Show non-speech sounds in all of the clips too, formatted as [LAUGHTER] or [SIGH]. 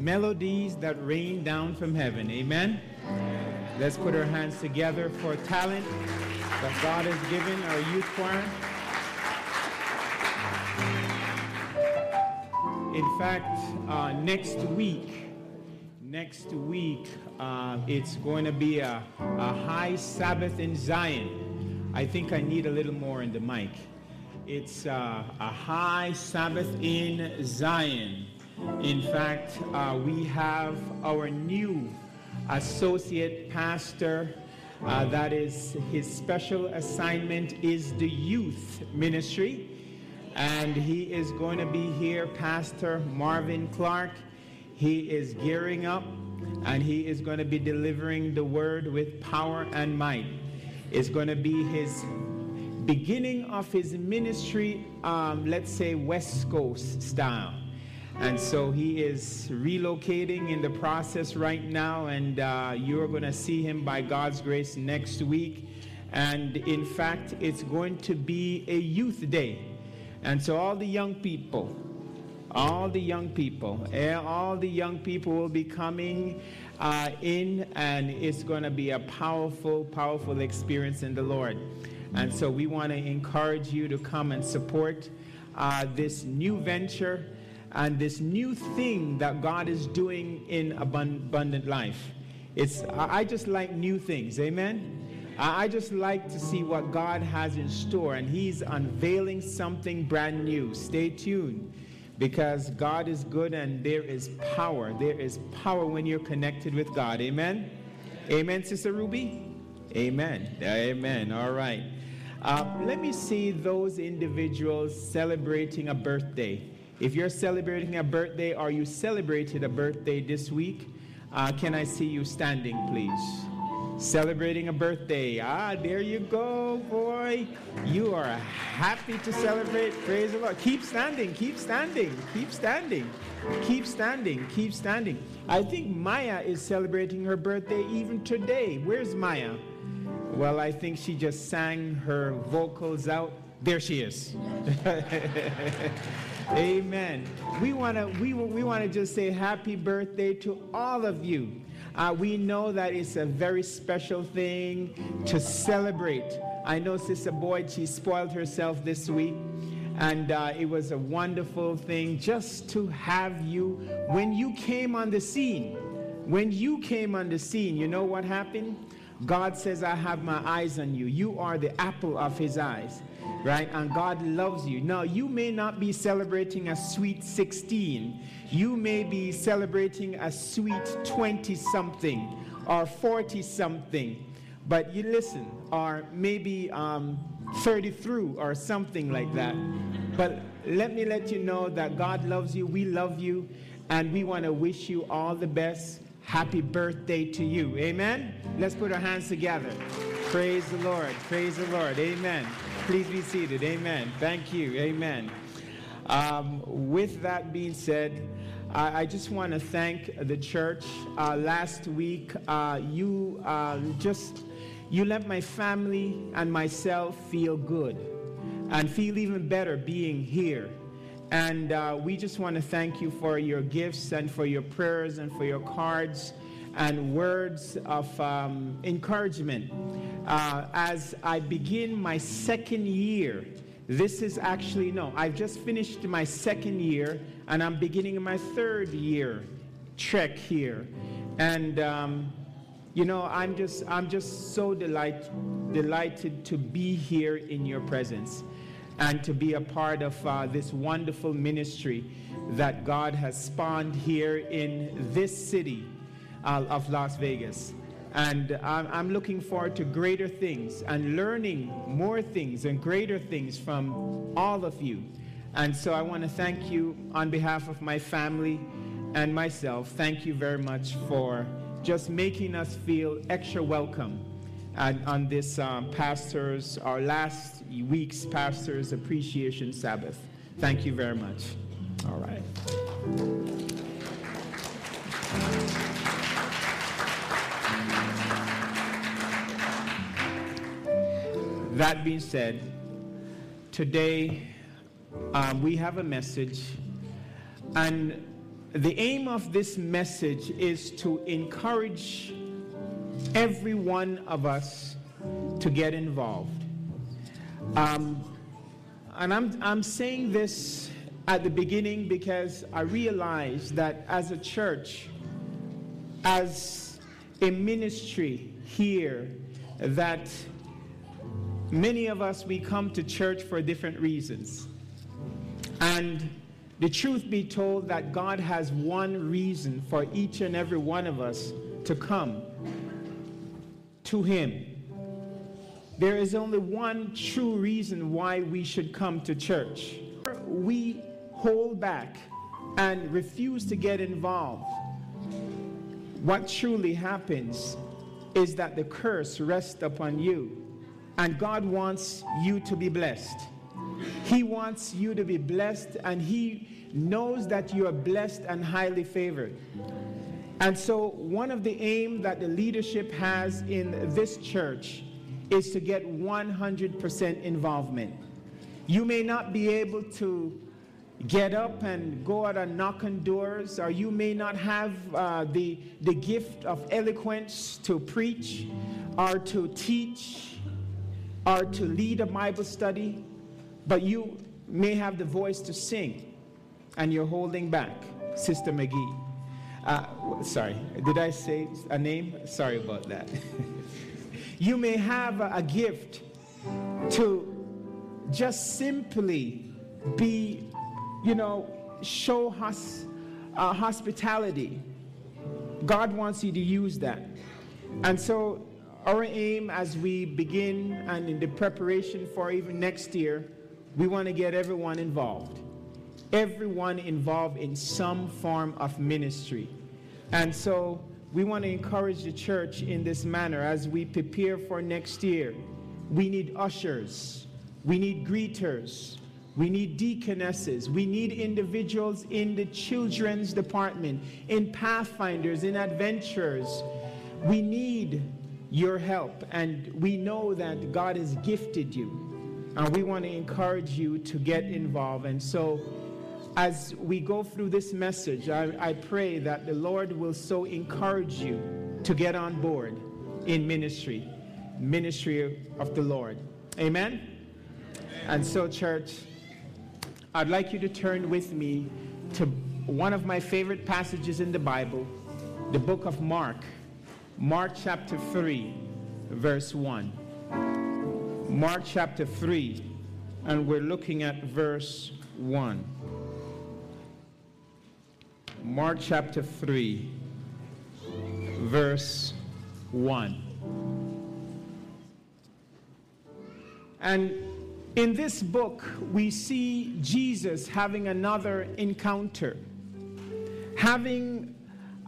melodies that rain down from heaven. Amen. Let's put our hands together for talent that God has given our youth choir. In fact, uh, next week, next week, uh, it's going to be a, a high Sabbath in Zion. I think I need a little more in the mic. It's uh, a high Sabbath in Zion. In fact, uh, we have our new associate pastor. Uh, that is his special assignment is the youth ministry. And he is going to be here pastor marvin clark. He is gearing up and he is going to be delivering the word with power and might. It's going to be his beginning of his ministry um, let's say west coast style and so he is relocating in the process right now, and uh, you're going to see him by God's grace next week. And in fact, it's going to be a youth day. And so, all the young people, all the young people, eh, all the young people will be coming uh, in, and it's going to be a powerful, powerful experience in the Lord. And so, we want to encourage you to come and support uh, this new venture and this new thing that God is doing in abundant life. It's, I just like new things, amen? I just like to see what God has in store, and He's unveiling something brand new. Stay tuned because God is good and there is power. There is power when you're connected with God, amen? Amen, Sister Ruby? Amen. Amen. All right. Uh, let me see those individuals celebrating a birthday. If you're celebrating a birthday or you celebrated a birthday this week, uh, can I see you standing, please? Celebrating a birthday. Ah, there you go, boy. You are happy to celebrate. Praise the Lord. Keep standing, keep standing, keep standing, keep standing, keep standing. I think Maya is celebrating her birthday even today. Where's Maya? Well, I think she just sang her vocals out. There she is. [LAUGHS] Amen. We want to we, we want to just say happy birthday to all of you. Uh, we know that it's a very special thing to celebrate. I know Sister Boyd, she spoiled herself this week, and uh, it was a wonderful thing just to have you. When you came on the scene, when you came on the scene, you know what happened? God says, I have my eyes on you. You are the apple of his eyes right? And God loves you. Now, you may not be celebrating a sweet 16, you may be celebrating a sweet 20 something or 40 something, but you listen, or maybe um, 30 through or something like that. But let me let you know that God loves you, we love you, and we want to wish you all the best. Happy birthday to you. Amen? Let's put our hands together. Praise the Lord. Praise the Lord. Amen. Please be seated. Amen. Thank you. Amen. Um, with that being said, I, I just want to thank the church. Uh, last week, uh, you uh, just you let my family and myself feel good and feel even better being here. And uh, we just want to thank you for your gifts and for your prayers and for your cards and words of um, encouragement. Uh, as I begin my second year, this is actually, no, I've just finished my second year and I'm beginning my third year trek here. And, um, you know, I'm just, I'm just so delight, delighted to be here in your presence and to be a part of uh, this wonderful ministry that God has spawned here in this city uh, of Las Vegas. And I'm, I'm looking forward to greater things and learning more things and greater things from all of you. And so I want to thank you on behalf of my family and myself. Thank you very much for just making us feel extra welcome and on this um, pastor's, our last week's pastor's appreciation Sabbath. Thank you very much. All right. That being said, today um, we have a message, and the aim of this message is to encourage every one of us to get involved. Um, and I'm, I'm saying this at the beginning because I realize that as a church, as a ministry here, that many of us, we come to church for different reasons. And the truth be told, that God has one reason for each and every one of us to come to Him. There is only one true reason why we should come to church. We hold back and refuse to get involved. What truly happens is that the curse rests upon you, and God wants you to be blessed. He wants you to be blessed, and He knows that you are blessed and highly favored. And so, one of the aim that the leadership has in this church is to get 100% involvement. You may not be able to get up and go out and knock on doors, or you may not have uh, the, the gift of eloquence to preach, or to teach, or to lead a Bible study, but you may have the voice to sing, and you're holding back, Sister McGee. Uh, sorry, did I say a name? Sorry about that. [LAUGHS] you may have a, gift to just simply be, you know, show hos, uh, hospitality. God wants you to use that. And so, our aim as we begin and in the preparation for even next year, we want to get everyone involved everyone involved in some form of ministry. And so we want to encourage the church in this manner as we prepare for next year. We need ushers, we need greeters, we need deaconesses, we need individuals in the children's department, in pathfinders, in adventurers. We need your help, and we know that God has gifted you. And we want to encourage you to get involved. And so as we go through this message, I, I, pray that the Lord will so encourage you to get on board in ministry, ministry of the Lord. Amen? And so, church, I'd like you to turn with me to one of my favorite passages in the Bible, the book of Mark, Mark chapter 3, verse 1. Mark chapter 3, and we're looking at verse 1. Mark chapter 3, verse 1. And in this book, we see Jesus having another encounter, having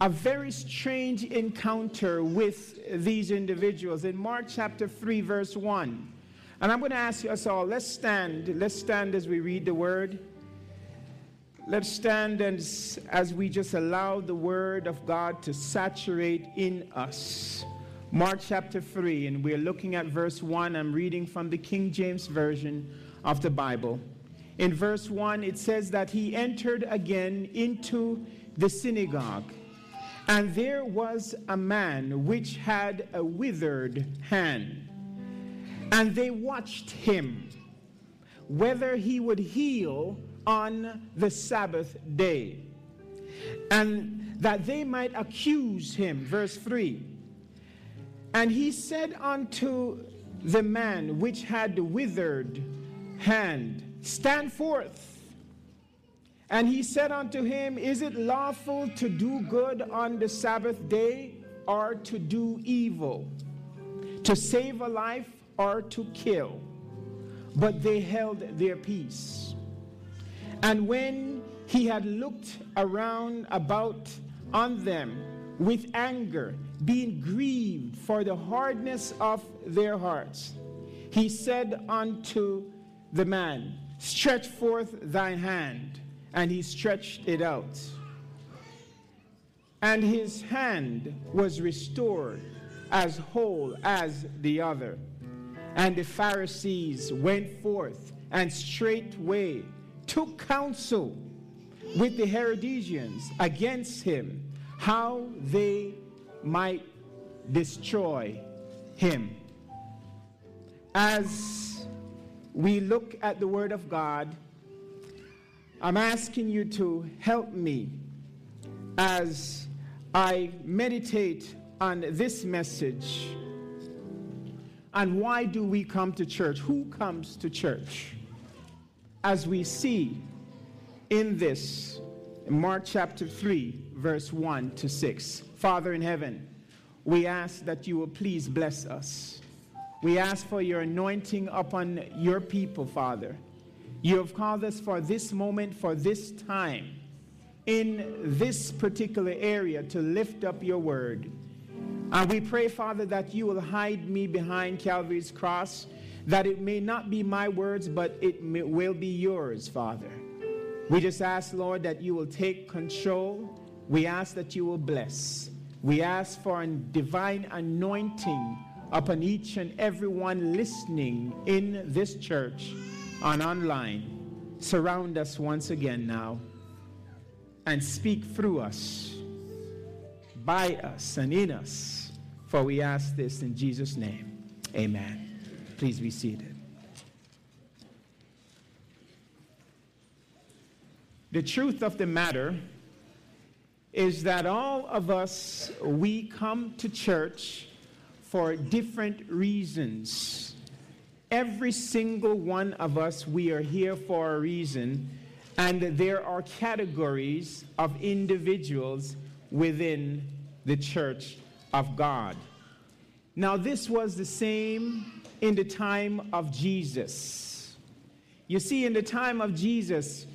a very strange encounter with these individuals. In Mark chapter 3, verse 1. And I'm going to ask us all, let's stand. Let's stand as we read the word. Let's stand as, as we just allow the word of God to saturate in us. Mark chapter 3, and we're looking at verse 1. I'm reading from the King James Version of the Bible. In verse 1, it says that he entered again into the synagogue, and there was a man which had a withered hand. And they watched him, whether he would heal on the Sabbath day, and that they might accuse him. Verse 3 And he said unto the man which had the withered hand, Stand forth. And he said unto him, Is it lawful to do good on the Sabbath day or to do evil? To save a life or to kill? But they held their peace. And when he had looked around about on them with anger, being grieved for the hardness of their hearts, he said unto the man, Stretch forth thine hand. And he stretched it out. And his hand was restored as whole as the other. And the Pharisees went forth and straightway took counsel with the Herodians against him, how they might destroy him. As we look at the Word of God, I'm asking you to help me as I meditate on this message. And why do we come to church? Who comes to church? As we see in this, in Mark chapter 3, verse 1 to 6. Father in heaven, we ask that you will please bless us. We ask for your anointing upon your people, Father. You have called us for this moment, for this time, in this particular area to lift up your word. And we pray, Father, that you will hide me behind Calvary's cross, that it may not be my words, but it may, will be yours, Father. We just ask, Lord, that you will take control. We ask that you will bless. We ask for a divine anointing upon each and every one listening in this church and online. Surround us once again now and speak through us, by us, and in us. For we ask this in Jesus' name. Amen. Please be seated. The truth of the matter is that all of us, we come to church for different reasons. Every single one of us, we are here for a reason, and there are categories of individuals within the church of God. Now, this was the same in the time of Jesus. You see, in the time of Jesus,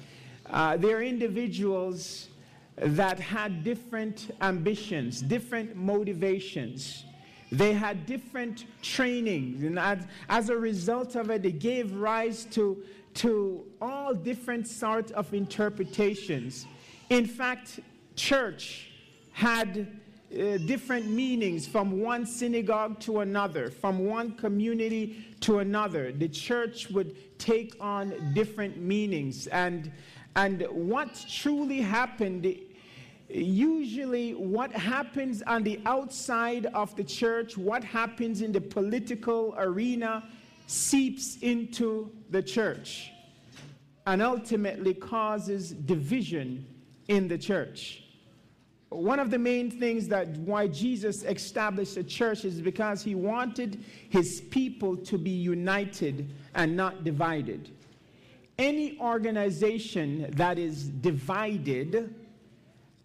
uh, there are individuals that had different ambitions, different motivations. They had different trainings, and as, as, a result of it, they gave rise to, to all different sorts of interpretations. In fact, church had uh, different meanings from one synagogue to another, from one community to another. The church would take on different meanings, and and what truly happened, usually what happens on the outside of the church, what happens in the political arena, seeps into the church and ultimately causes division in the church. One of the main things that why Jesus established a church is because he wanted his people to be united and not divided any organization that is divided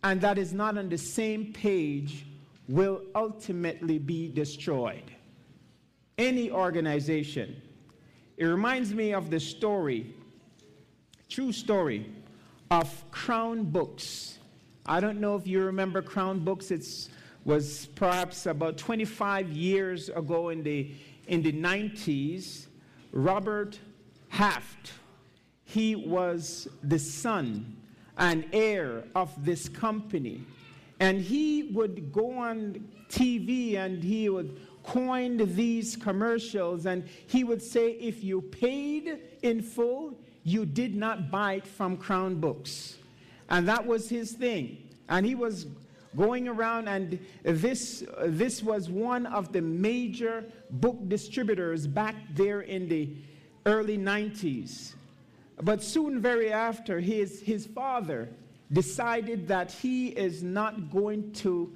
and that is not on the same page will ultimately be destroyed. Any organization. It reminds me of the story, true story, of Crown Books. I don't know if you remember Crown Books. It was perhaps about 25 years ago in the, in the 90s. Robert Haft, he was the son and heir of this company. And he would go on TV and he would coin these commercials and he would say, if you paid in full, you did not buy it from Crown Books. And that was his thing. And he was going around and this, this was one of the major book distributors back there in the early 90s. But soon, very after, his, his father decided that he is not going to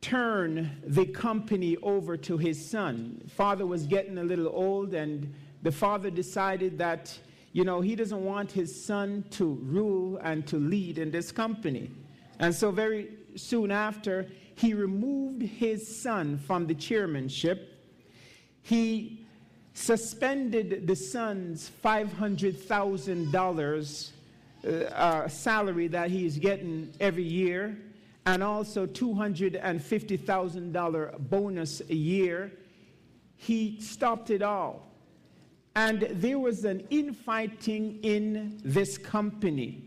turn the company over to his son. Father was getting a little old, and the father decided that, you know, he doesn't want his son to rule and to lead in this company. And so, very soon after, he removed his son from the chairmanship. He suspended the son's $500,000 uh, uh, salary that he's getting every year and also $250,000 bonus a year. He stopped it all. And there was an infighting in this company.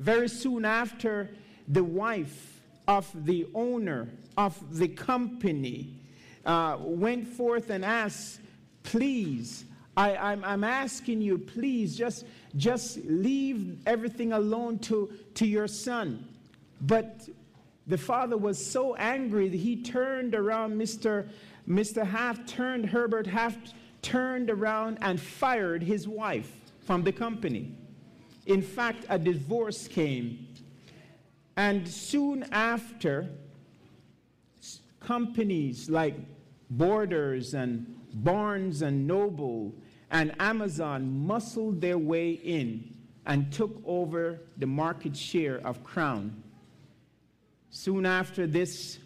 Very soon after, the wife of the owner of the company uh, went forth and asked Please, I, I'm, I'm asking you, please, just, just leave everything alone to, to your son. But the father was so angry that he turned around Mr. Mr. Haft turned, Herbert Haft turned around and fired his wife from the company. In fact, a divorce came. And soon after, companies like Borders and Barnes and Noble and Amazon muscled their way in and took over the market share of Crown. Soon after this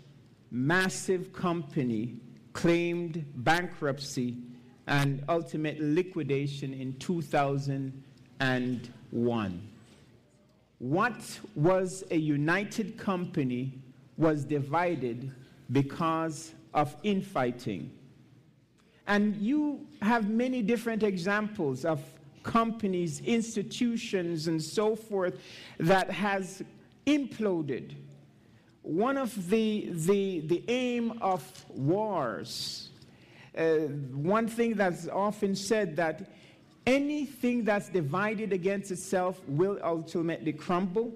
massive company claimed bankruptcy and ultimate liquidation in 2001. What was a united company was divided because of infighting. And you have many different examples of companies, institutions, and so forth that has imploded. One of the, the, the aim of wars, uh, one thing that's often said that anything that's divided against itself will ultimately crumble.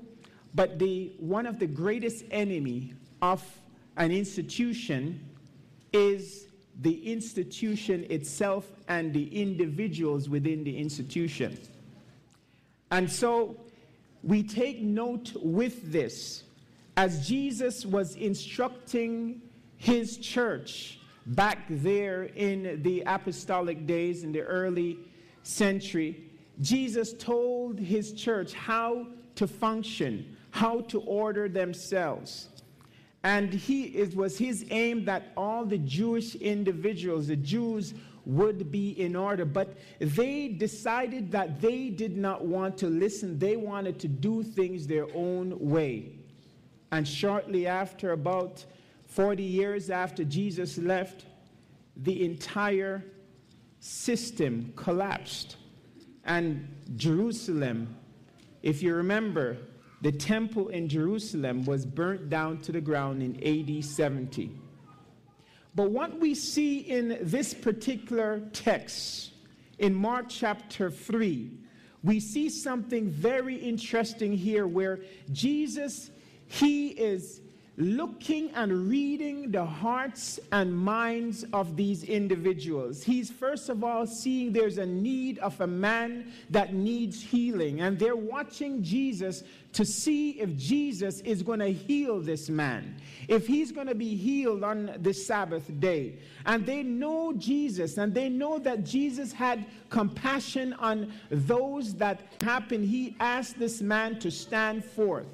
But the, one of the greatest enemy of an institution is the institution itself and the individuals within the institution. And so we take note with this as Jesus was instructing his church back there in the apostolic days in the early century, Jesus told his church how to function, how to order themselves. And he, it was his aim that all the Jewish individuals, the Jews, would be in order. But they decided that they did not want to listen. They wanted to do things their own way. And shortly after, about 40 years after Jesus left, the entire system collapsed. And Jerusalem, if you remember, the temple in Jerusalem was burnt down to the ground in AD 70. But what we see in this particular text, in Mark chapter 3, we see something very interesting here where Jesus, he is looking and reading the hearts and minds of these individuals. He's first of all seeing there's a need of a man that needs healing, and they're watching Jesus to see if Jesus is going to heal this man, if he's going to be healed on the Sabbath day. And they know Jesus, and they know that Jesus had compassion on those that happened. He asked this man to stand forth.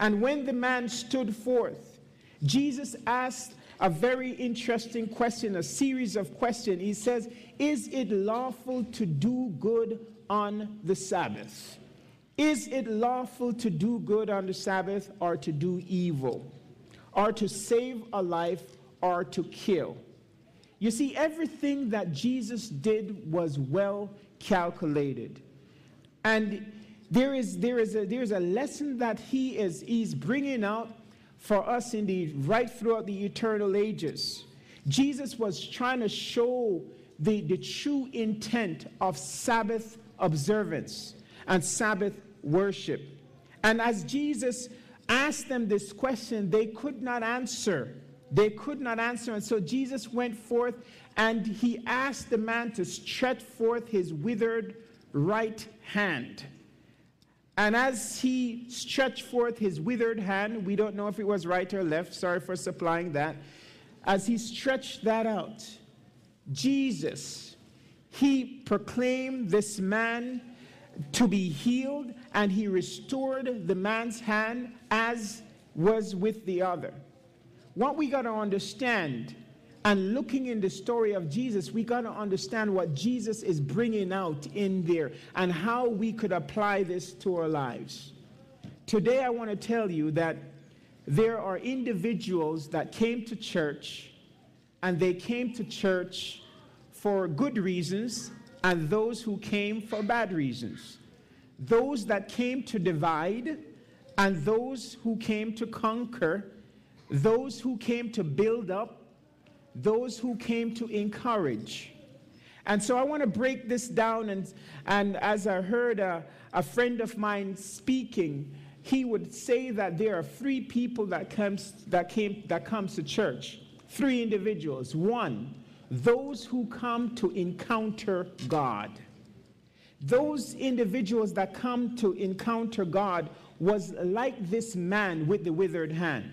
And when the man stood forth, Jesus asked a very interesting question, a series of questions. He says, Is it lawful to do good on the Sabbath? Is it lawful to do good on the Sabbath or to do evil? Or to save a life or to kill? You see, everything that Jesus did was well calculated. And there is, there is, a, there is a lesson that he is he's bringing out for us indeed right throughout the eternal ages. Jesus was trying to show the, the true intent of Sabbath observance and Sabbath worship. And as Jesus asked them this question, they could not answer. They could not answer. And so Jesus went forth and he asked the man to stretch forth his withered right hand. And as he stretched forth his withered hand, we don't know if it was right or left, sorry for supplying that. As he stretched that out, Jesus, he proclaimed this man to be healed, and he restored the man's hand as was with the other. What we got to understand and looking in the story of Jesus, we got to understand what Jesus is bringing out in there and how we could apply this to our lives. Today, I want to tell you that there are individuals that came to church and they came to church for good reasons and those who came for bad reasons. Those that came to divide and those who came to conquer, those who came to build up those who came to encourage. And so I want to break this down. And, and as I heard a, a friend of mine speaking, he would say that there are three people that comes, that, came, that comes to church. Three individuals. One, those who come to encounter God. Those individuals that come to encounter God was like this man with the withered hand.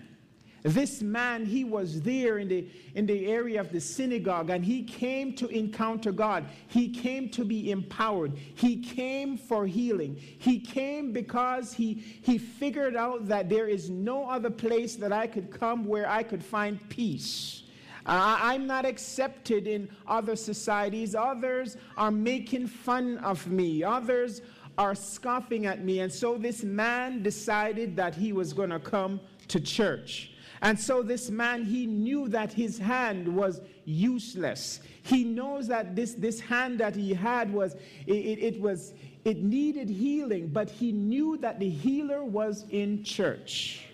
This man, he was there in the, in the area of the synagogue and he came to encounter God. He came to be empowered. He came for healing. He came because he, he figured out that there is no other place that I could come where I could find peace. I'm not accepted in other societies. Others are making fun of me. Others are scoffing at me. And so this man decided that he was going to come to church. And so this man, he knew that his hand was useless. He knows that this, this hand that he had was, it, it, it was, it needed healing, but he knew that the healer was in church.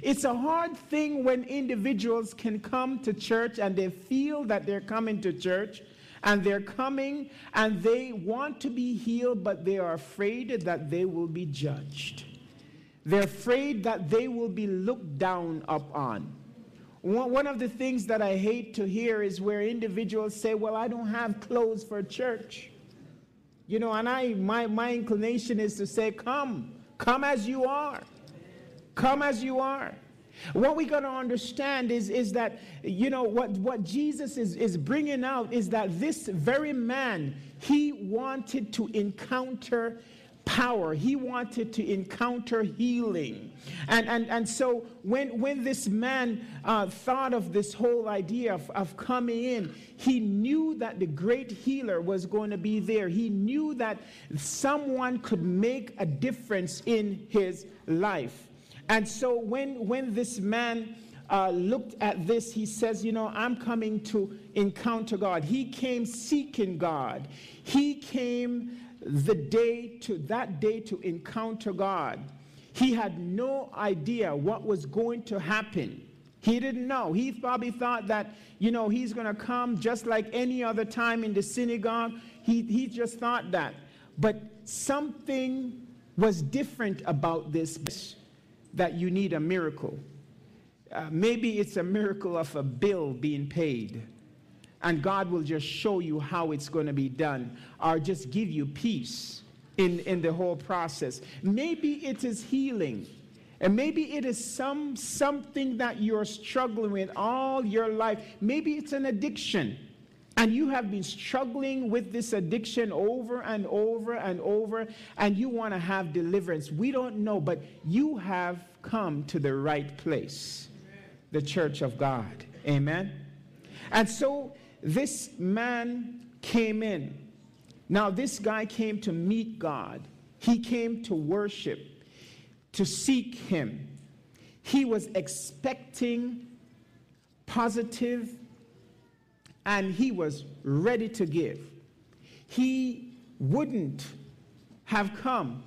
It's a hard thing when individuals can come to church and they feel that they're coming to church and they're coming and they want to be healed, but they are afraid that they will be judged. They're afraid that they will be looked down upon. One of the things that I hate to hear is where individuals say, Well, I don't have clothes for church. You know, and I my, my inclination is to say, Come, come as you are. Come as you are. What we got to understand is, is that, you know, what, what Jesus is, is bringing out is that this very man, he wanted to encounter power. He wanted to encounter healing. And, and, and so when, when this man uh, thought of this whole idea of, of coming in, he knew that the great healer was going to be there. He knew that someone could make a difference in his life. And so when, when this man uh, looked at this, he says, You know, I'm coming to encounter God. He came seeking God. He came the day to that day to encounter God. He had no idea what was going to happen. He didn't know. He probably thought that, you know, he's going to come just like any other time in the synagogue. He, he just thought that. But something was different about this that you need a miracle. Uh, maybe it's a miracle of a bill being paid, and God will just show you how it's going to be done, or just give you peace in, in the whole process. Maybe it is healing. And maybe it is some something that you're struggling with all your life. Maybe it's an addiction and you have been struggling with this addiction over and over and over, and you want to have deliverance. We don't know, but you have come to the right place the church of God. Amen. And so this man came in. Now, this guy came to meet God, he came to worship, to seek Him. He was expecting positive and he was ready to give. He wouldn't have come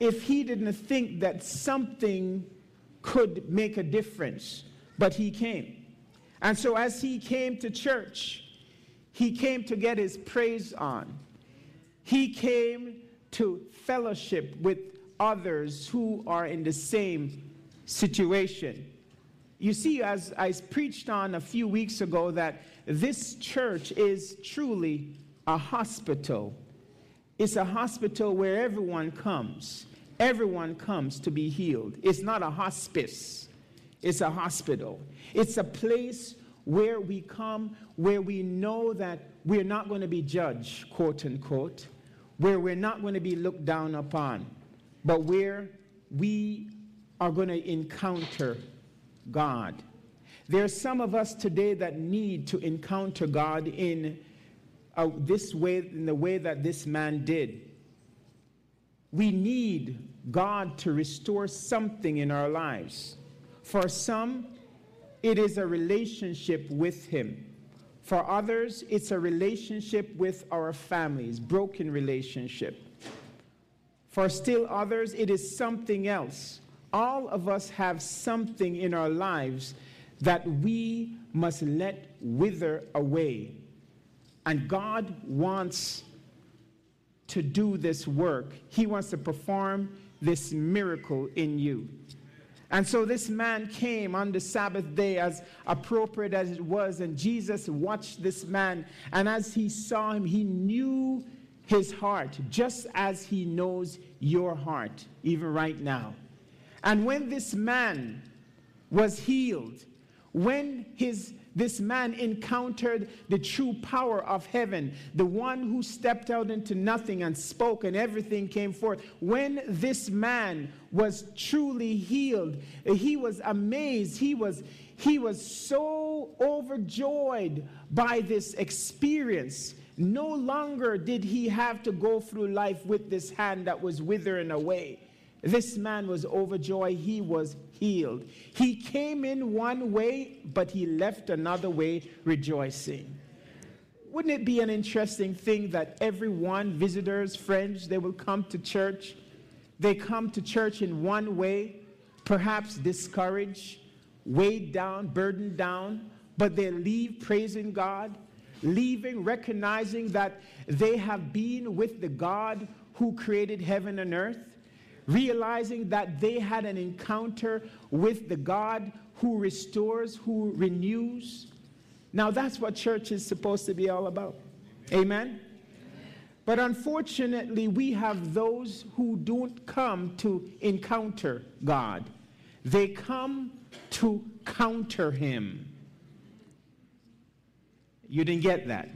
if he didn't think that something could make a difference, but he came. And so, as he came to church, he came to get his praise on. He came to fellowship with others who are in the same situation. You see, as I preached on a few weeks ago, that this church is truly a hospital. It's a hospital where everyone comes. Everyone comes to be healed. It's not a hospice, it's a hospital. It's a place where we come, where we know that we're not going to be judged, quote unquote, where we're not going to be looked down upon, but where we are going to encounter God. There are some of us today that need to encounter God in uh, this way, in the way that this man did. We need God to restore something in our lives. For some, it is a relationship with Him. For others, it's a relationship with our families, broken relationship. For still others, it is something else all of us have something in our lives that we must let wither away. And God wants to do this work, He wants to perform this miracle in you. And so this man came on the Sabbath day, as appropriate as it was, and Jesus watched this man. And as he saw him, he knew his heart, just as he knows your heart, even right now. And when this man was healed, when his this man encountered the true power of heaven, the one who stepped out into nothing and spoke, and everything came forth. When this man was truly healed, he was amazed. He was, he was so overjoyed by this experience. No longer did he have to go through life with this hand that was withering away. This man was overjoyed. He was healed. He came in one way, but he left another way rejoicing. Wouldn't it be an interesting thing that everyone, visitors, friends, they will come to church? They come to church in one way, perhaps discouraged, weighed down, burdened down, but they leave praising God, leaving recognizing that they have been with the God who created heaven and earth realizing that they had an encounter with the God who restores, who renews. Now, that's what church is supposed to be all about. Amen? But unfortunately, we have those who don't come to encounter God, they come to counter Him. You didn't get that.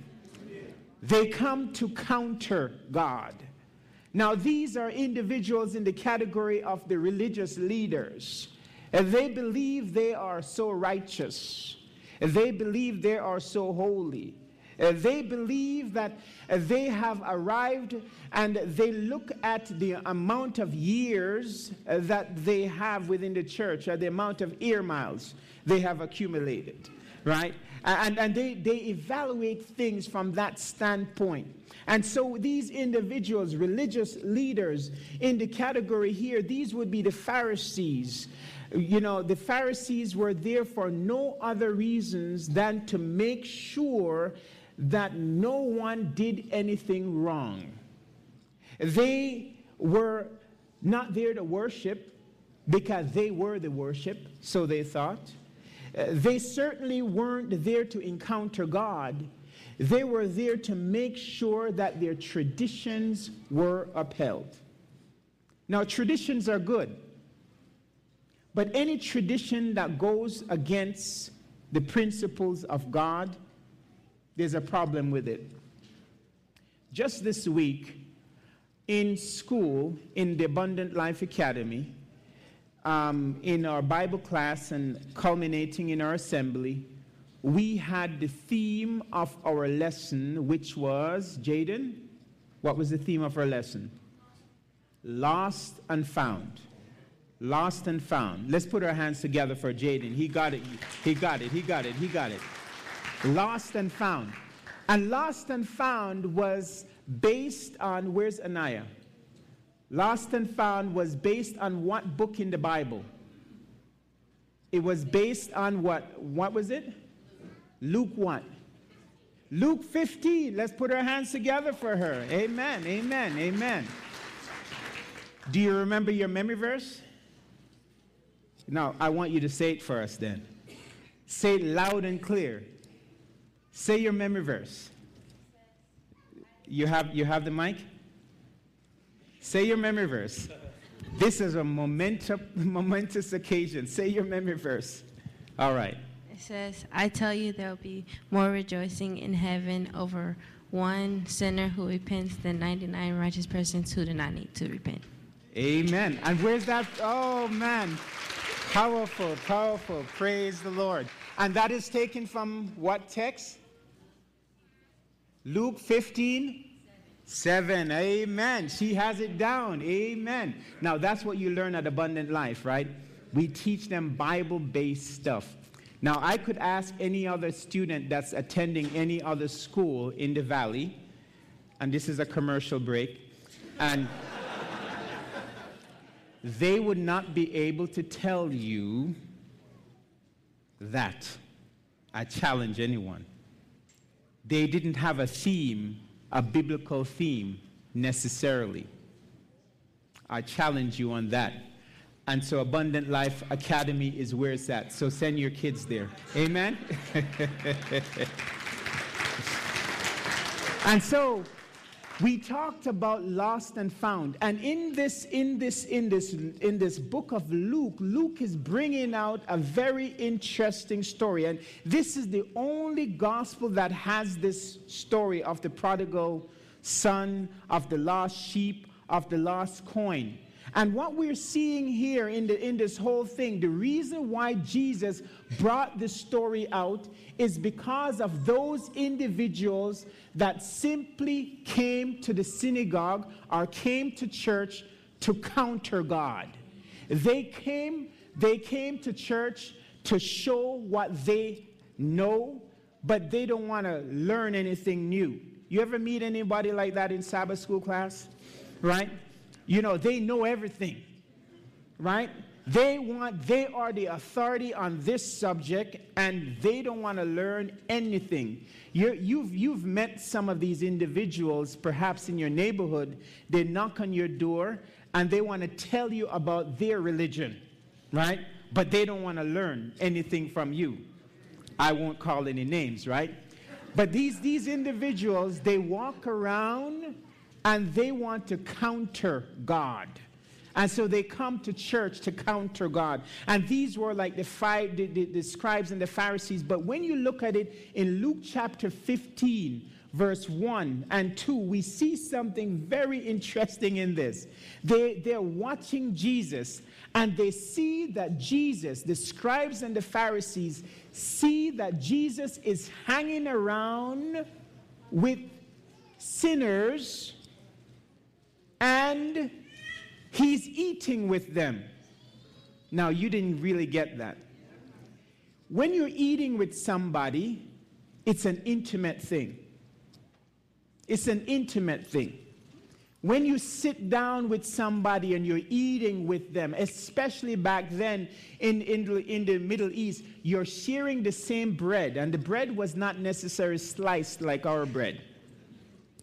They come to counter God. Now, these are individuals in the category of the religious leaders. And they believe they are so righteous. And they believe they are so holy. And they believe that they have arrived and they look at the amount of years that they have within the church, or the amount of ear miles they have accumulated, right? And, and they, they evaluate things from that standpoint. And so these individuals, religious leaders in the category here, these would be the Pharisees. You know, the Pharisees were there for no other reasons than to make sure that no one did anything wrong. They were not there to worship because they were the worship, so they thought. Uh, they certainly weren't there to encounter God they were there to make sure that their traditions were upheld. Now, traditions are good, but any tradition that goes against the principles of God, there's a problem with it. Just this week, in school, in the Abundant Life Academy, um, in our Bible class and culminating in our assembly, we had the theme of our lesson, which was, Jaden, what was the theme of our lesson? Lost and found. Lost and found. Let's put our hands together for Jaden. He got it. He got it. He got it. He got it. Lost and found. And lost and found was based on, where's Anaya? Lost and found was based on what book in the Bible? It was based on what? What was it? Luke 1. Luke 15. Let's put our hands together for her. Amen. Amen. Amen. Do you remember your memory verse? Now, I want you to say it for us then. Say it loud and clear. Say your memory verse. You have, you have the mic? Say your memory verse. This is a momentous, [LAUGHS] momentous occasion. Say your memory verse. All right. It says, I tell you, there will be more rejoicing in heaven over one sinner who repents than 99 righteous persons who do not need to repent. Amen. And where's that? Oh, man. Powerful, powerful. Praise the Lord. And that is taken from what text? Luke 15. 7. Amen. She has it down. Amen. Now, that's what you learn at Abundant Life, right? We teach them Bible based stuff. Now, I could ask any other student that's attending any other school in the valley, and this is a commercial break, and [LAUGHS] they would not be able to tell you that. I challenge anyone. they didn't have a theme, a biblical theme necessarily. I challenge you on that. And so Abundant Life Academy is where it's at. So send your kids there. Amen? [LAUGHS] and so we talked about lost and found. And in this in this in this in this book of luke luke is bringing out a very interesting story. And this is the only gospel that has this story of the prodigal son of the lost sheep of the lost coin and what we're seeing here in, the, in this whole thing, the reason why Jesus brought this story out is because of those individuals that simply came to the synagogue or came to church to counter God. They came, they came to church to show what they know, but they don't want to learn anything new. You ever meet anybody like that in Sabbath school class? Right? You know, they know everything, right? They want, they are the authority on this subject and they don't want to learn anything. you have you've, you've met some of these individuals, perhaps in your neighborhood. They knock on your door and they want to tell you about their religion, right? But they don't want to learn anything from you. I won't call any names, right? But these, these individuals, they walk around and they want to counter God. And so they come to church to counter God. And these were like the, five, the, the, the, scribes and the Pharisees. But when you look at it in Luke chapter 15, verse 1 and 2, we see something very interesting in this. They, they're watching Jesus and they see that Jesus, the scribes and the Pharisees, see that Jesus is hanging around with sinners and he's eating with them. Now, you didn't really get that. When you're eating with somebody, it's an intimate thing. It's an intimate thing. When you sit down with somebody and you're eating with them, especially back then in, in, in the Middle East, you're sharing the same bread, and the bread was not necessarily sliced like our bread.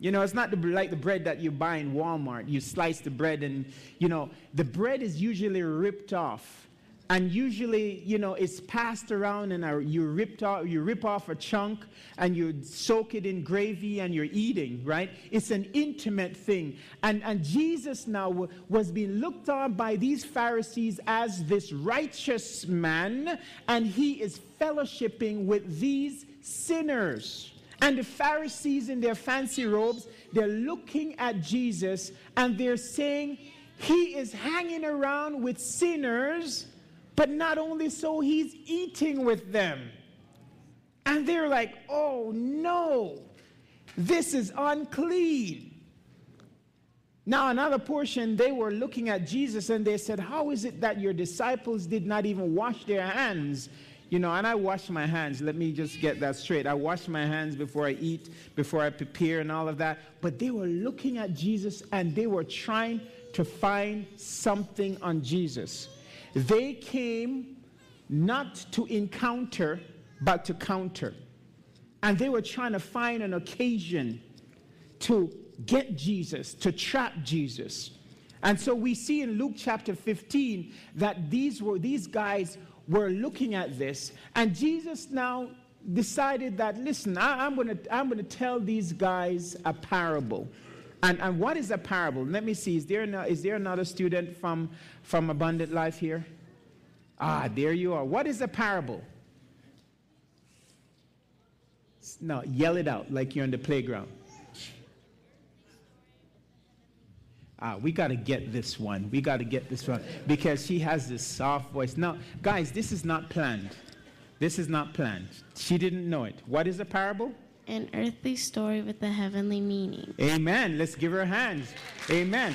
You know, it's not the, like the bread that you buy in Walmart. You slice the bread, and, you know, the bread is usually ripped off. And usually, you know, it's passed around, and you, ripped off, you rip off a chunk and you soak it in gravy and you're eating, right? It's an intimate thing. And, and Jesus now was being looked on by these Pharisees as this righteous man, and he is fellowshipping with these sinners. And the Pharisees in their fancy robes, they're looking at Jesus and they're saying, He is hanging around with sinners, but not only so, He's eating with them. And they're like, Oh no, this is unclean. Now, another portion, they were looking at Jesus and they said, How is it that your disciples did not even wash their hands? You know, and I wash my hands. Let me just get that straight. I wash my hands before I eat, before I prepare, and all of that. But they were looking at Jesus and they were trying to find something on Jesus. They came not to encounter, but to counter. And they were trying to find an occasion to get Jesus, to trap Jesus. And so we see in Luke chapter 15 that these were these guys were looking at this, and Jesus now decided that, listen, I, am going to I'm gonna tell these guys a parable. And, and what is a parable? Let me see. Is there, no, is there another student from, from Abundant Life here? Ah, there you are. What is a parable? No, yell it out like you're on the playground. Ah, we got to get this one. We got to get this one because she has this soft voice. Now, guys, this is not planned. This is not planned. She didn't know it. What is a parable? An earthly story with a heavenly meaning. Amen. Let's give her hands. Amen.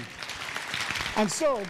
And so,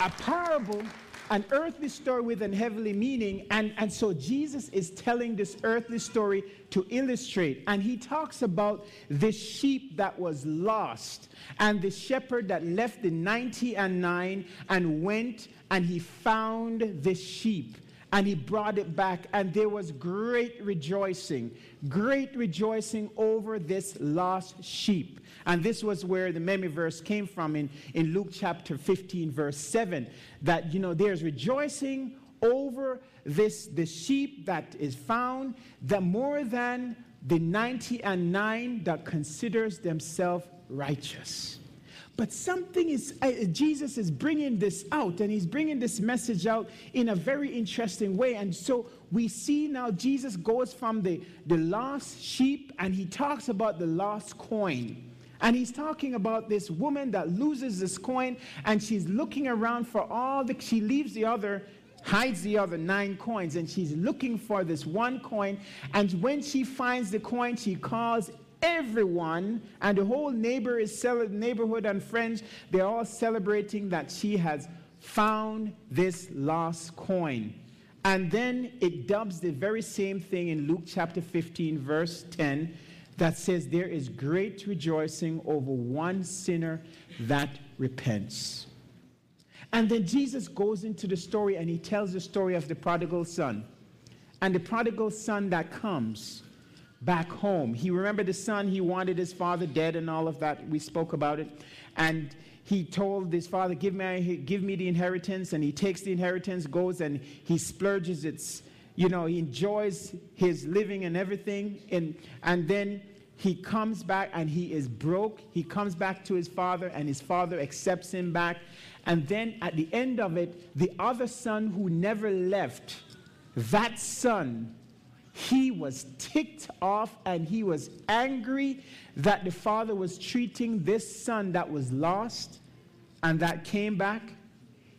a parable an earthly story with an heavenly meaning. And, and so Jesus is telling this earthly story to illustrate. And he talks about this sheep that was lost and the shepherd that left the 90 and 9 and went and he found the sheep. And he brought it back, and there was great rejoicing, great rejoicing over this lost sheep. And this was where the memory verse came from in, in Luke chapter 15, verse 7, that, you know, there's rejoicing over this the sheep that is found, that more than the 90 and 9 that considers themselves righteous. But something is, uh, Jesus is bringing this out, and he's bringing this message out in a very interesting way. And so we see now Jesus goes from the, the lost sheep and he talks about the lost coin. And he's talking about this woman that loses this coin and she's looking around for all the, she leaves the other, hides the other nine coins, and she's looking for this one coin. And when she finds the coin, she calls everyone and the whole neighbor is cel- neighborhood and friends they're all celebrating that she has found this lost coin. And then it dubs the very same thing in luke chapter 15 verse 10 that says there is great rejoicing over one sinner that repents. And then jesus goes into the story and he tells the story of the prodigal son. And the prodigal son that comes back home. He remembered the son, he wanted his father dead and all of that. We spoke about it. And he told his father, give me, give me the inheritance. And he takes the inheritance, goes and he splurges its, you know, he enjoys his living and everything. And, and then he comes back and he is broke. He comes back to his father and his father accepts him back. And then at the end of it, the other son who never left, that son he was ticked off and he was angry that the father was treating this son that was lost and that came back.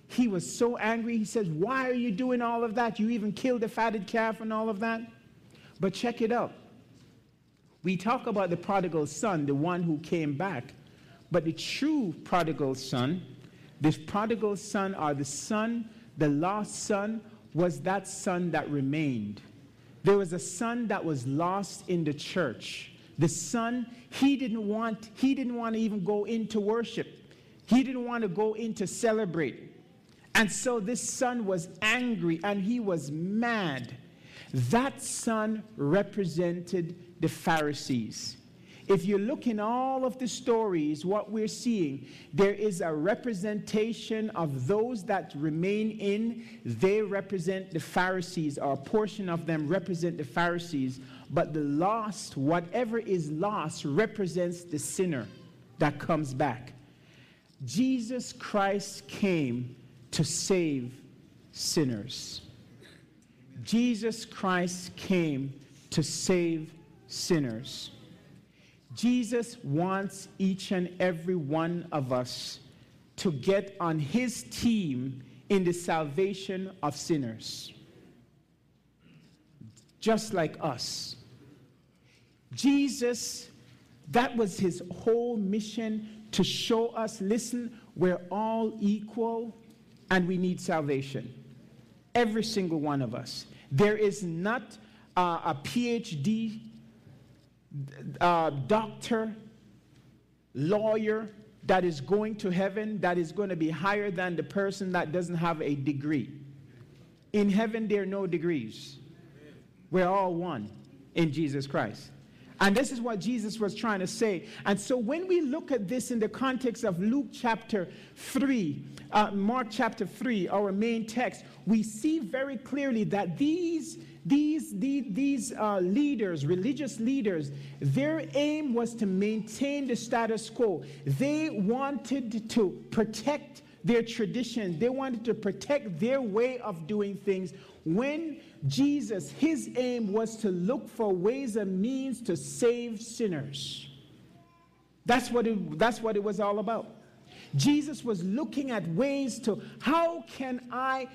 He was so angry. He says, Why are you doing all of that? You even killed the fatted calf and all of that. But check it out. We talk about the prodigal son, the one who came back. But the true prodigal son, this prodigal son, or the son, the lost son, was that son that remained. There was a son that was lost in the church. The son, he didn't want, he didn't want to even go into worship. He didn't want to go in to celebrate. And so this son was angry and he was mad. That son represented the Pharisees. If you look in all of the stories, what we're seeing, there is a representation of those that remain in. They represent the Pharisees, or a portion of them represent the Pharisees. But the lost, whatever is lost, represents the sinner that comes back. Jesus Christ came to save sinners. Jesus Christ came to save sinners. Jesus wants each and every one of us to get on his team in the salvation of sinners, just like us. Jesus, that was his whole mission to show us listen, we're all equal and we need salvation. Every single one of us. There is not uh, a PhD uh, doctor, lawyer that is going to heaven that is going to be higher than the person that doesn't have a degree. In heaven, there are no degrees. We're all one in Jesus Christ. And this is what Jesus was trying to say. And so when we look at this in the context of Luke chapter 3, uh, Mark chapter 3, our main text, we see very clearly that these these, these, these uh, leaders, religious leaders, their aim was to maintain the status quo. They wanted to protect their tradition, they wanted to protect their way of doing things. When Jesus, his aim was to look for ways and means to save sinners. That's what it, that's what it was all about. Jesus was looking at ways to how can I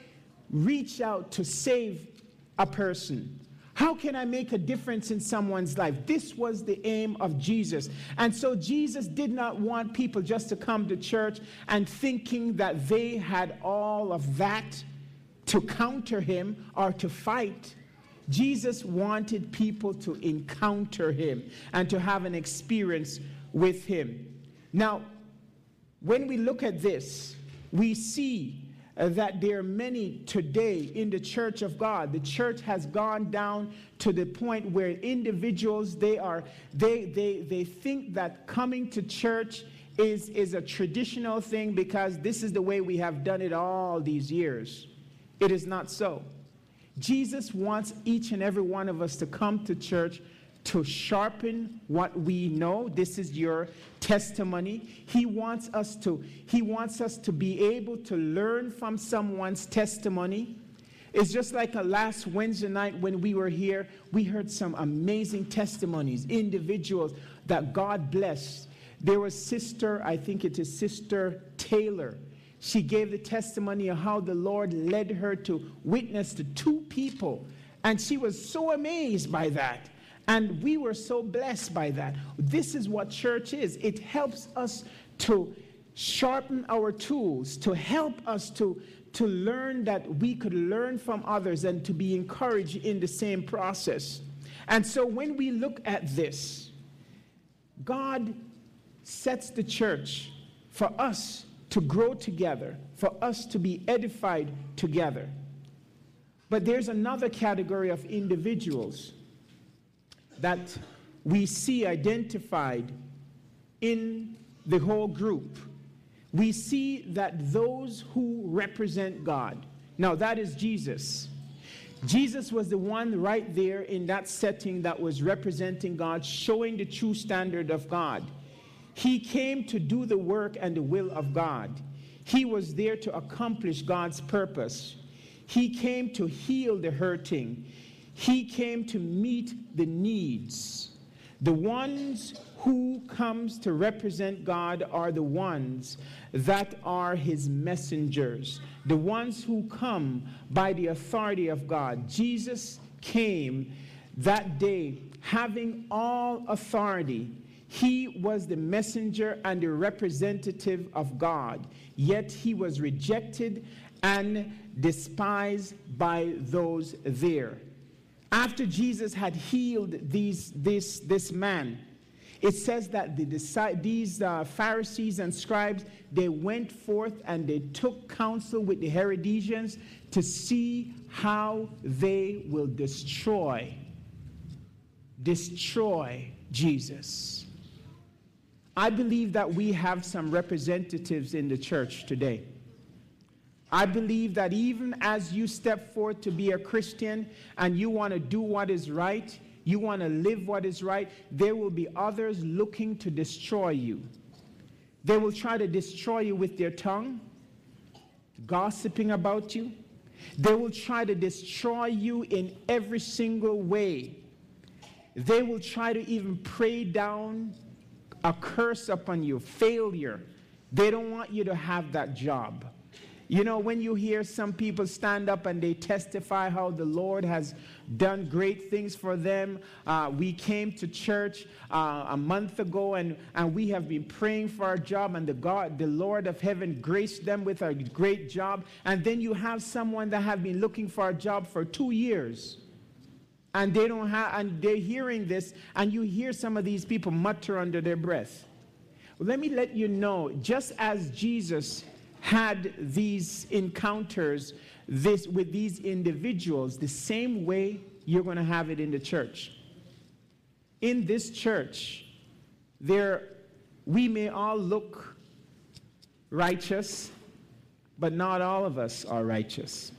reach out to save a person? How can I make a difference in someone's life? This was the aim of Jesus. And so Jesus did not want people just to come to church and thinking that they had all of that to counter him or to fight. Jesus wanted people to encounter him and to have an experience with him. Now, when we look at this, we see uh, that there are many today in the church of God. The church has gone down to the point where individuals they are they they they think that coming to church is is a traditional thing because this is the way we have done it all these years. It is not so. Jesus wants each and every one of us to come to church to sharpen what we know. This is your testimony. He wants us to he wants us to be able to learn from someone's testimony. It's just like a last Wednesday night when we were here, we heard some amazing testimonies, individuals that God blessed. There was sister, I think it is Sister Taylor. She gave the testimony of how the Lord led her to witness to two people. And she was so amazed by that. And we were so blessed by that. This is what church is it helps us to sharpen our tools, to help us to, to learn that we could learn from others and to be encouraged in the same process. And so when we look at this, God sets the church for us to grow together, for us to be edified together. But there's another category of individuals that we see identified in the whole group. We see that those who represent God, now that is Jesus. Jesus was the one right there in that setting that was representing God, showing the true standard of God. He came to do the work and the will of God. He was there to accomplish God's purpose. He came to heal the hurting. He came to meet the needs. The ones who comes to represent God are the ones that are his messengers, the ones who come by the authority of God. Jesus came that day having all authority. He was the messenger and the representative of God, yet he was rejected and despised by those there after Jesus had healed these, this, this man, it says that the, these uh, Pharisees and scribes, they went forth and they took counsel with the Herodians to see how they will destroy, destroy Jesus. I believe that we have some representatives in the church today I believe that even as you step forth to be a Christian and you want to do what is right, you want to live what is right, there will be others looking to destroy you. They will try to destroy you with their tongue, gossiping about you. They will try to destroy you in every single way. They will try to even pray down a curse upon you, failure. They don't want you to have that job. You know, when you hear some people stand up and they testify how the Lord has done great things for them. Uh, we came to church uh, a month ago and, and we have been praying for our job, and the God, the Lord of heaven, graced them with a great job. And then you have someone that have been looking for a job for two years. And they don't have, and they're hearing this, and you hear some of these people mutter under their breath. Let me let you know, just as Jesus had these encounters this, with these individuals the same way you're going to have it in the church. In this church, there we may all look righteous, but not all of us are righteous.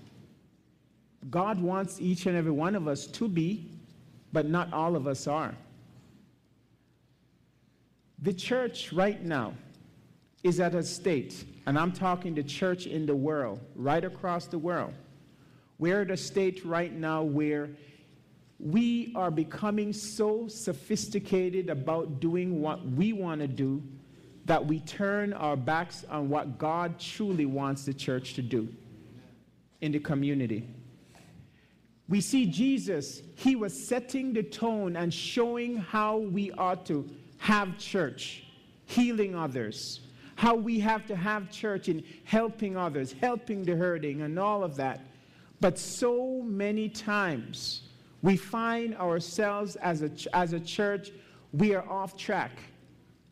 God wants each and every one of us to be, but not all of us are. The church right now is at a state, and I'm talking to church in the world, right across the world. We're at a state right now where we are becoming so sophisticated about doing what we want to do that we turn our backs on what God truly wants the church to do in the community. We see Jesus, he was setting the tone and showing how we ought to have church, healing others, how we have to have church in helping others, helping the hurting, and all of that. But so many times we find ourselves as a, as a church, we are off track.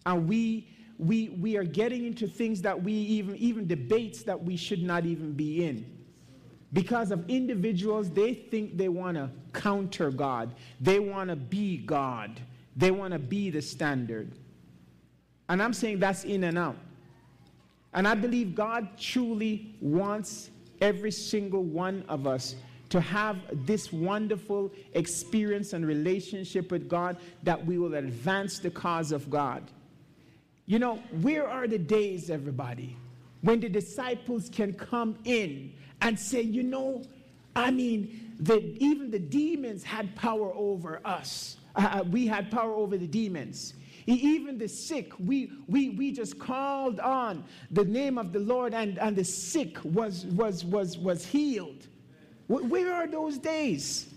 And we, we, we are getting into things that we even, even debates that we should not even be in. Because of individuals, they think they want to counter God. They want to be God. They want to be the standard. And I'm saying that's in and out. And I believe God truly wants every single one of us to have this wonderful experience and relationship with God that we will advance the cause of God. You know, where are the days, everybody, when the disciples can come in and say, you know, I mean, the, even the demons had power over us. Uh, uh we had power over the demons. Even the sick, we, we, we just called on the name of the Lord and, and the sick was, was, was, was healed. Where are those days?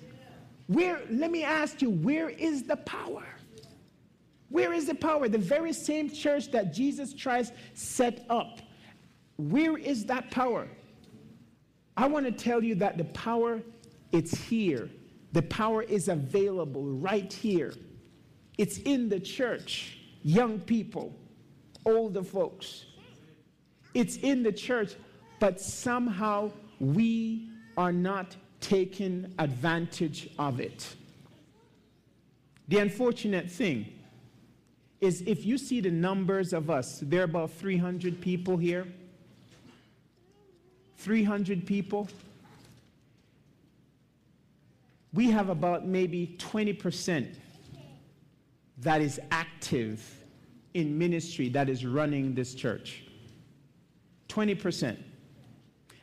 Where, let me ask you, where is the power? Where is the power? The very same church that Jesus Christ set up. Where is that power? I want to tell you that the power, it's here. The power is available right here. It's in the church, young people, older folks. It's in the church, but somehow we are not taking advantage of it. The unfortunate thing is if you see the numbers of us, there are about 300 people here. 300 people. We have about maybe 20% that is active in ministry that is running this church. 20%.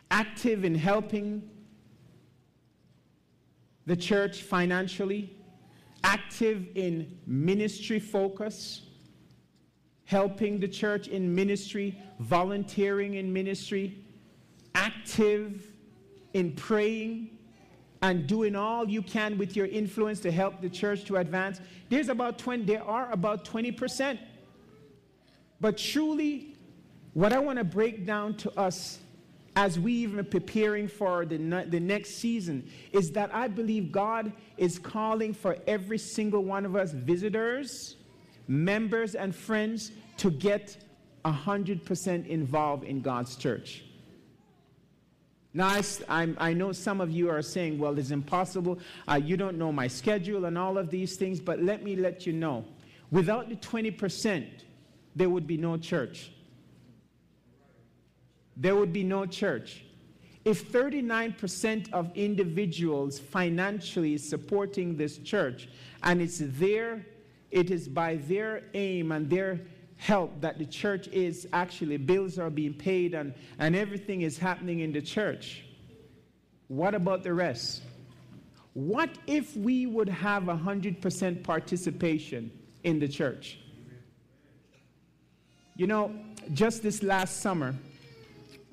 Active in helping the church financially, active in ministry focus, helping the church in ministry, volunteering in ministry, active in praying and doing all you can with your influence to help the church to advance. There's about 20, there are about 20%. But truly, what I want to break down to us as we even preparing for the, the next season is that I believe God is calling for every single one of us visitors, members, and friends to get 100% involved in God's church. Now, I, I, know some of you are saying, well, it's impossible. Uh, you don't know my schedule and all of these things, but let me let you know. Without the 20%, there would be no church there would be no church. If 39% of individuals financially supporting this church, and it's their, it is by their aim and their help that the church is actually, bills are being paid and, and everything is happening in the church. What about the rest? What if we would have 100% participation in the church? You know, just this last summer,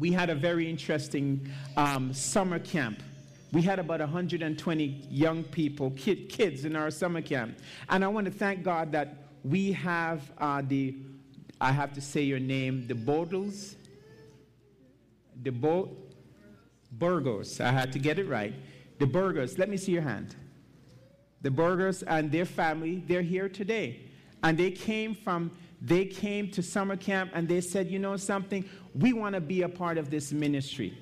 we had a very interesting um, summer camp. We had about 120 young people, kid, kids in our summer camp. And I want to thank God that we have uh, the, I have to say your name, the Bodles, the Bo- Burgos. I had to get it right. The Burgos, let me see your hand. The Burgos and their family, they're here today. And they came from they came to summer camp and they said, you know something, we want to be a part of this ministry.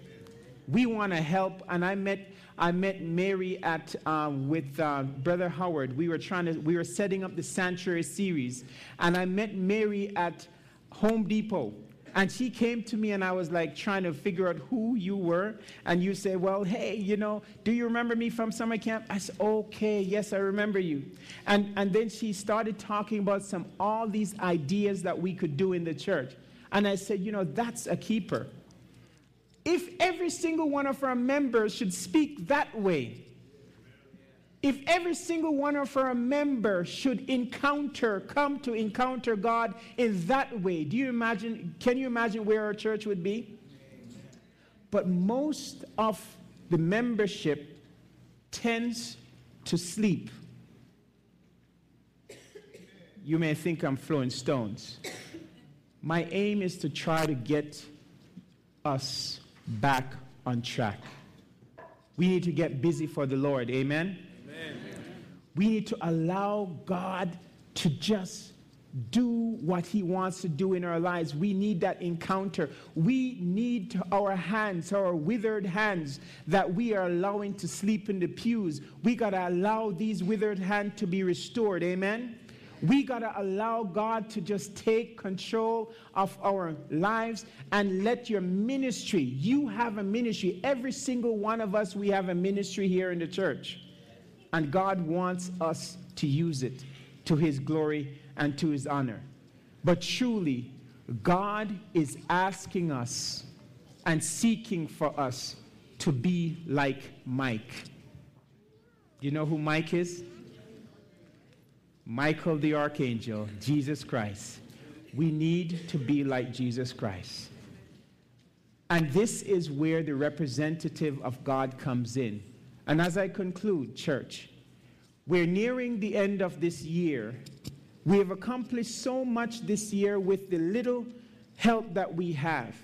We want to help. And I met, I met Mary at, uh, with uh, Brother Howard. We were trying to, we were setting up the Sanctuary series. And I met Mary at Home Depot. And she came to me, and I was like trying to figure out who you were. And you say, Well, hey, you know, do you remember me from summer camp? I said, Okay, yes, I remember you. And, and then she started talking about some all these ideas that we could do in the church. And I said, You know, that's a keeper. If every single one of our members should speak that way, if every single one of our members should encounter, come to encounter God in that way, do you imagine, can you imagine where our church would be? But most of the membership tends to sleep. You may think I'm throwing stones. My aim is to try to get us back on track. We need to get busy for the Lord. Amen. We need to allow God to just do what He wants to do in our lives. We need that encounter. We need our hands, our withered hands that we are allowing to sleep in the pews. We got to allow these withered hands to be restored. Amen. We got to allow God to just take control of our lives and let your ministry, you have a ministry. Every single one of us, we have a ministry here in the church. And God wants us to use it to his glory and to his honor. But truly, God is asking us and seeking for us to be like Mike. You know who Mike is? Michael the Archangel, Jesus Christ. We need to be like Jesus Christ. And this is where the representative of God comes in. And as I conclude, church, we're nearing the end of this year. We have accomplished so much this year with the little help that we have.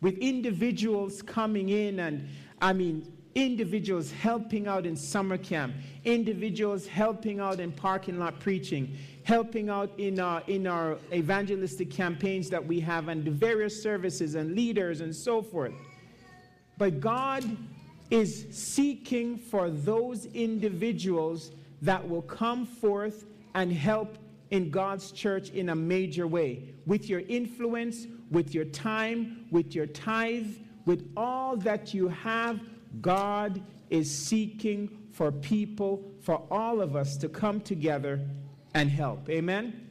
With individuals coming in and, I mean, individuals helping out in summer camp, individuals helping out in parking lot preaching, helping out in our, in our evangelistic campaigns that we have, and the various services and leaders and so forth. But God is seeking for those individuals that will come forth and help in God's church in a major way with your influence, with your time, with your tithe, with all that you have God is seeking for people, for all of us to come together and help. Amen?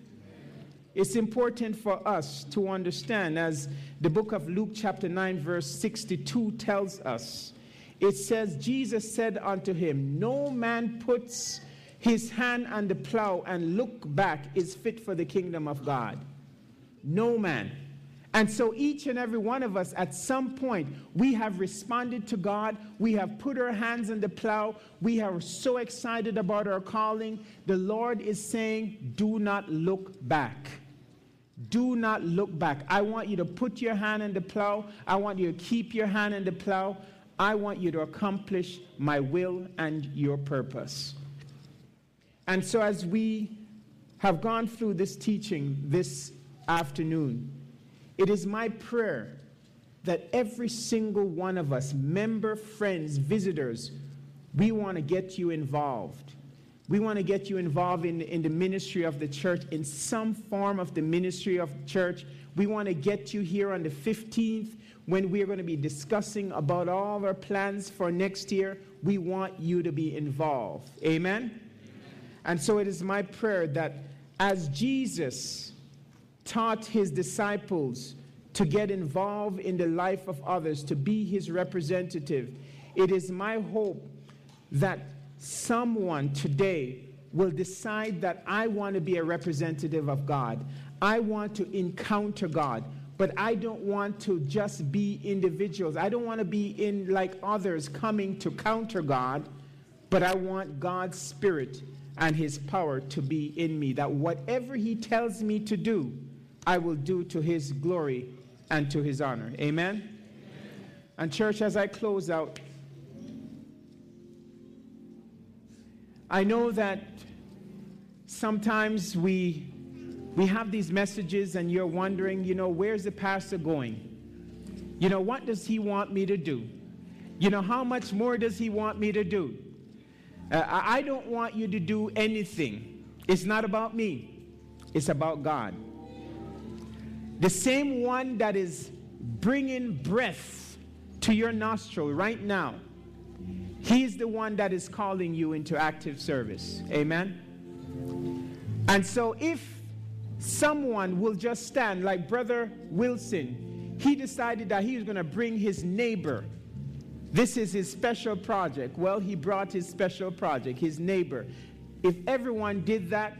It's important for us to understand, as the book of Luke, chapter 9, verse 62 tells us. It says, Jesus said unto him, No man puts his hand on the plow and look back is fit for the kingdom of God. No man. And so each and every one of us, at some point, we have responded to God. We have put our hands on the plow. We are so excited about our calling. The Lord is saying, do not look back. Do not look back. I want you to put your hand in the plow. I want you to keep your hand in the plow. I want you to accomplish my will and your purpose. And so, as we have gone through this teaching this afternoon, it is my prayer that every single one of us, member, friends, visitors, we want to get you involved. We want to get you involved in, in the ministry of the church, in some form of the ministry of the church. We want to get you here on the 15th when we're going to be discussing about all our plans for next year. We want you to be involved. Amen? Amen. And so it is my prayer that as Jesus taught his disciples to get involved in the life of others, to be his representative. It is my hope that someone today will decide that I want to be a representative of God. I want to encounter God, but I don't want to just be individuals. I don't want to be in like others coming to counter God, but I want God's Spirit and His power to be in me. That whatever He tells me to do, I will do to his glory and to his honor. Amen? Amen? And, church, as I close out, I know that sometimes we, we have these messages and you're wondering, you know, where's the pastor going? You know, what does he want me to do? You know, how much more does he want me to do? Uh, I don't want you to do anything. It's not about me, it's about God. The same one that is bringing breath to your nostril right now, He's the one that is calling you into active service. Amen? And so if someone will just stand, like Brother Wilson, he decided that he was going to bring his neighbor. This is his special project. Well, he brought his special project, his neighbor. If everyone did that,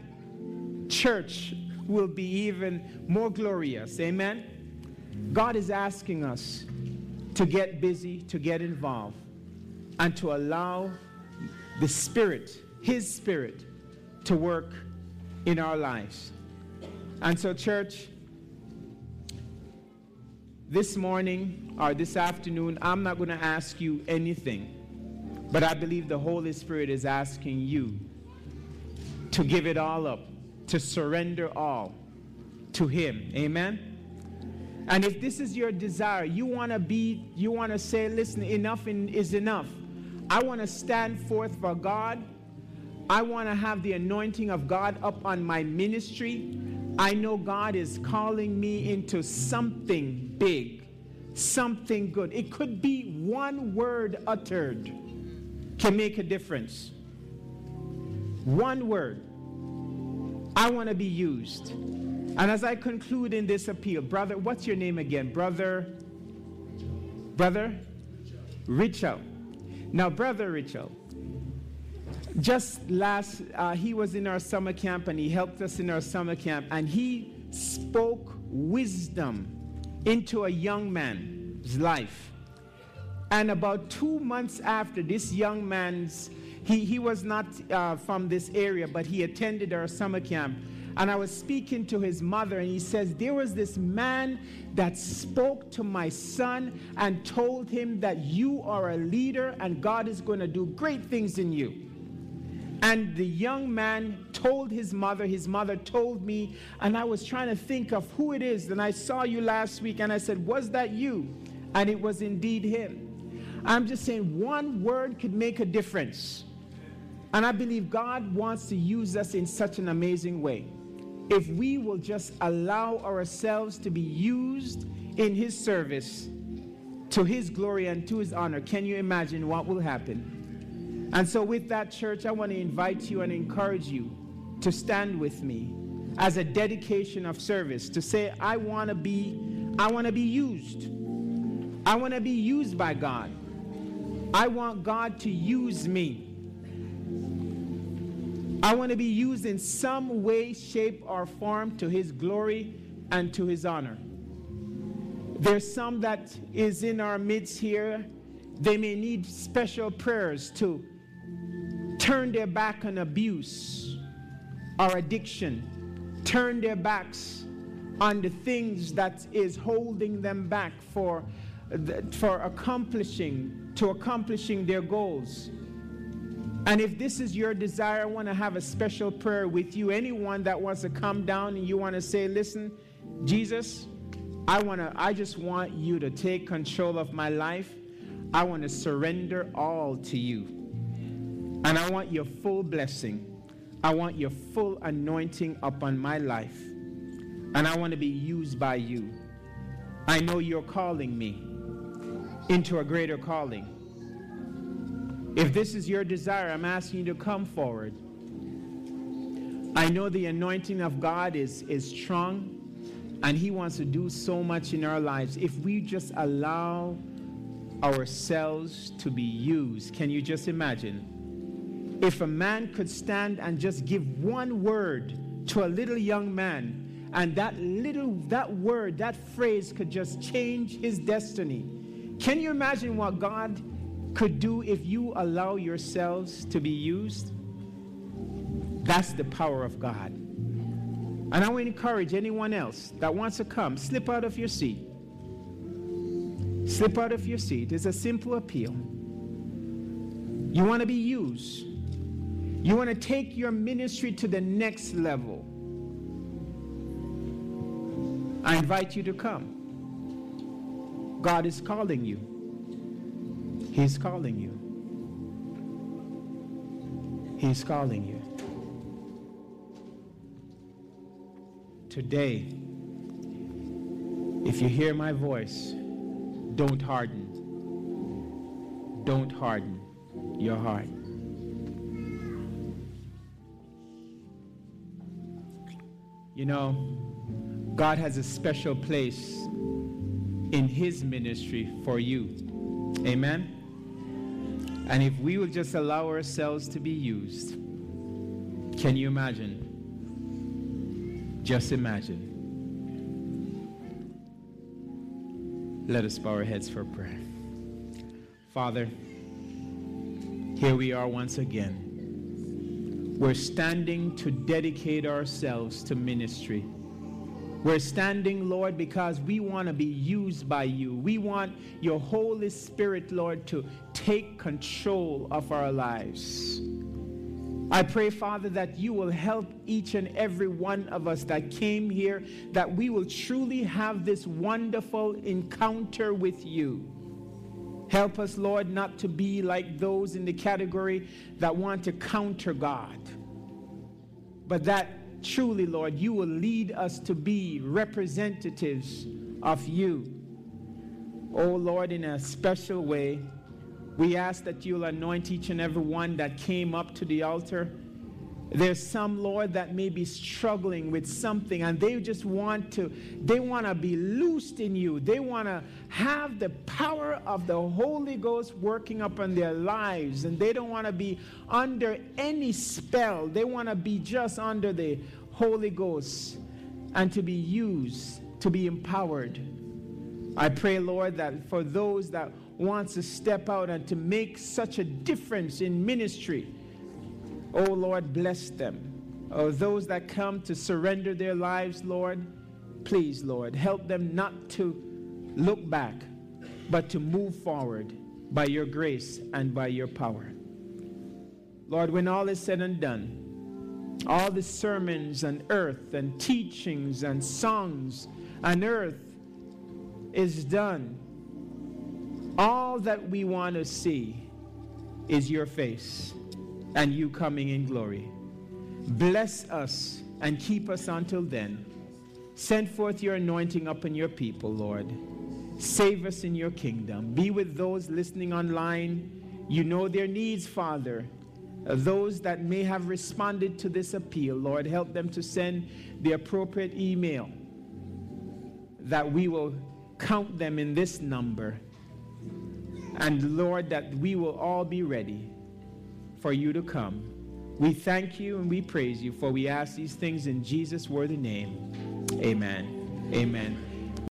church will be even more glorious. Amen? God is asking us to get busy, to get involved, and to allow the Spirit, His Spirit, to work in our lives. And so, church, this morning or this afternoon, I'm not going to ask you anything, but I believe the Holy Spirit is asking you to give it all up to surrender all to Him. Amen. And if this is your desire, you want to be, you want to say, listen, enough is enough. I want to stand forth for God. I want to have the anointing of God up on my ministry. I know God is calling me into something big, something good. It could be one word uttered can make a difference. One word. I want to be used. And as I conclude in this appeal, brother, what's your name again? Brother? Brother? Richard. Now, Brother Richard, just last, uh, he was in our summer camp and he helped us in our summer camp and he spoke wisdom into a young man's life. And about two months after this young man's, he, he was not uh, from this area, but he attended our summer camp. And I was speaking to his mother, and he says, There was this man that spoke to my son and told him that you are a leader and God is going to do great things in you. And the young man told his mother, his mother told me, and I was trying to think of who it is. And I saw you last week, and I said, Was that you? And it was indeed him. I'm just saying, one word could make a difference. And I believe God wants to use us in such an amazing way. If we will just allow ourselves to be used in His service to His glory and to His honor, can you imagine what will happen? And so, with that, church, I want to invite you and encourage you to stand with me as a dedication of service to say, I want to be, I want to be used. I want to be used by God. I want God to use me. I want to be used in some way, shape, or form to His glory and to His honor. There's some that is in our midst here. They may need special prayers to turn their back on abuse or addiction, turn their backs on the things that is holding them back for, for accomplishing, to accomplishing their goals. And if this is your desire, I want to have a special prayer with you. Anyone that wants to come down and you want to say, listen, Jesus, I want to I just want you to take control of my life. I want to surrender all to you. And I want your full blessing. I want your full anointing upon my life. And I want to be used by you. I know you're calling me into a greater calling. If this is your desire, I'm asking you to come forward. I know the anointing of God is, is strong and He wants to do so much in our lives. If we just allow ourselves to be used, can you just imagine? If a man could stand and just give one word to a little young man, and that little, that word, that phrase could just change his destiny. Can you imagine what God could do if you allow yourselves to be used, that's the power of God. And I to encourage anyone else that wants to come, slip out of your seat. Slip out of your seat. It's a simple appeal. You want to be used. You want to take your ministry to the next level. I invite you to come. God is calling you. He's calling you. He's calling you. Today, if you hear my voice, don't harden. Don't harden your heart. You know, God has a special place in His ministry for you. Amen. And if we will just allow ourselves to be used, can you imagine? Just imagine. Let us bow our heads for prayer. Father, here we are once again. We're standing to dedicate ourselves to ministry. We're standing, Lord, because we want to be used by you. We want your Holy Spirit, Lord, to take control of our lives. I pray, Father, that you will help each and every one of us that came here, that we will truly have this wonderful encounter with you. Help us, Lord, not to be like those in the category that want to counter God, but that truly, Lord, you will lead us to be representatives of you. Oh, Lord, in a special way, we ask that you'll anoint each and every one that came up to the altar. There's some, Lord, that may be struggling with something and they just want to, they want to be loosed in you. They want to have the power of the Holy Ghost working upon their lives and they don't want to be under any spell. They want to be just under the Holy Ghost and to be used, to be empowered. I pray, Lord, that for those that wants to step out and to make such a difference in ministry, oh Lord, bless them. Oh, those that come to surrender their lives, Lord, please, Lord, help them not to look back, but to move forward by your grace and by your power. Lord, when all is said and done, all the sermons and earth and teachings and songs and earth is done, all that we want to see is your face and you coming in glory. Bless us and keep us until then. Send forth your anointing upon your people, Lord. Save us in your kingdom. Be with those listening online. You know their needs, Father. Those that may have responded to this appeal, Lord, help them to send the appropriate email that we will count them in this number. And Lord, that we will all be ready for you to come. We thank you and we praise you, for we ask these things in Jesus' worthy name. Amen. Amen.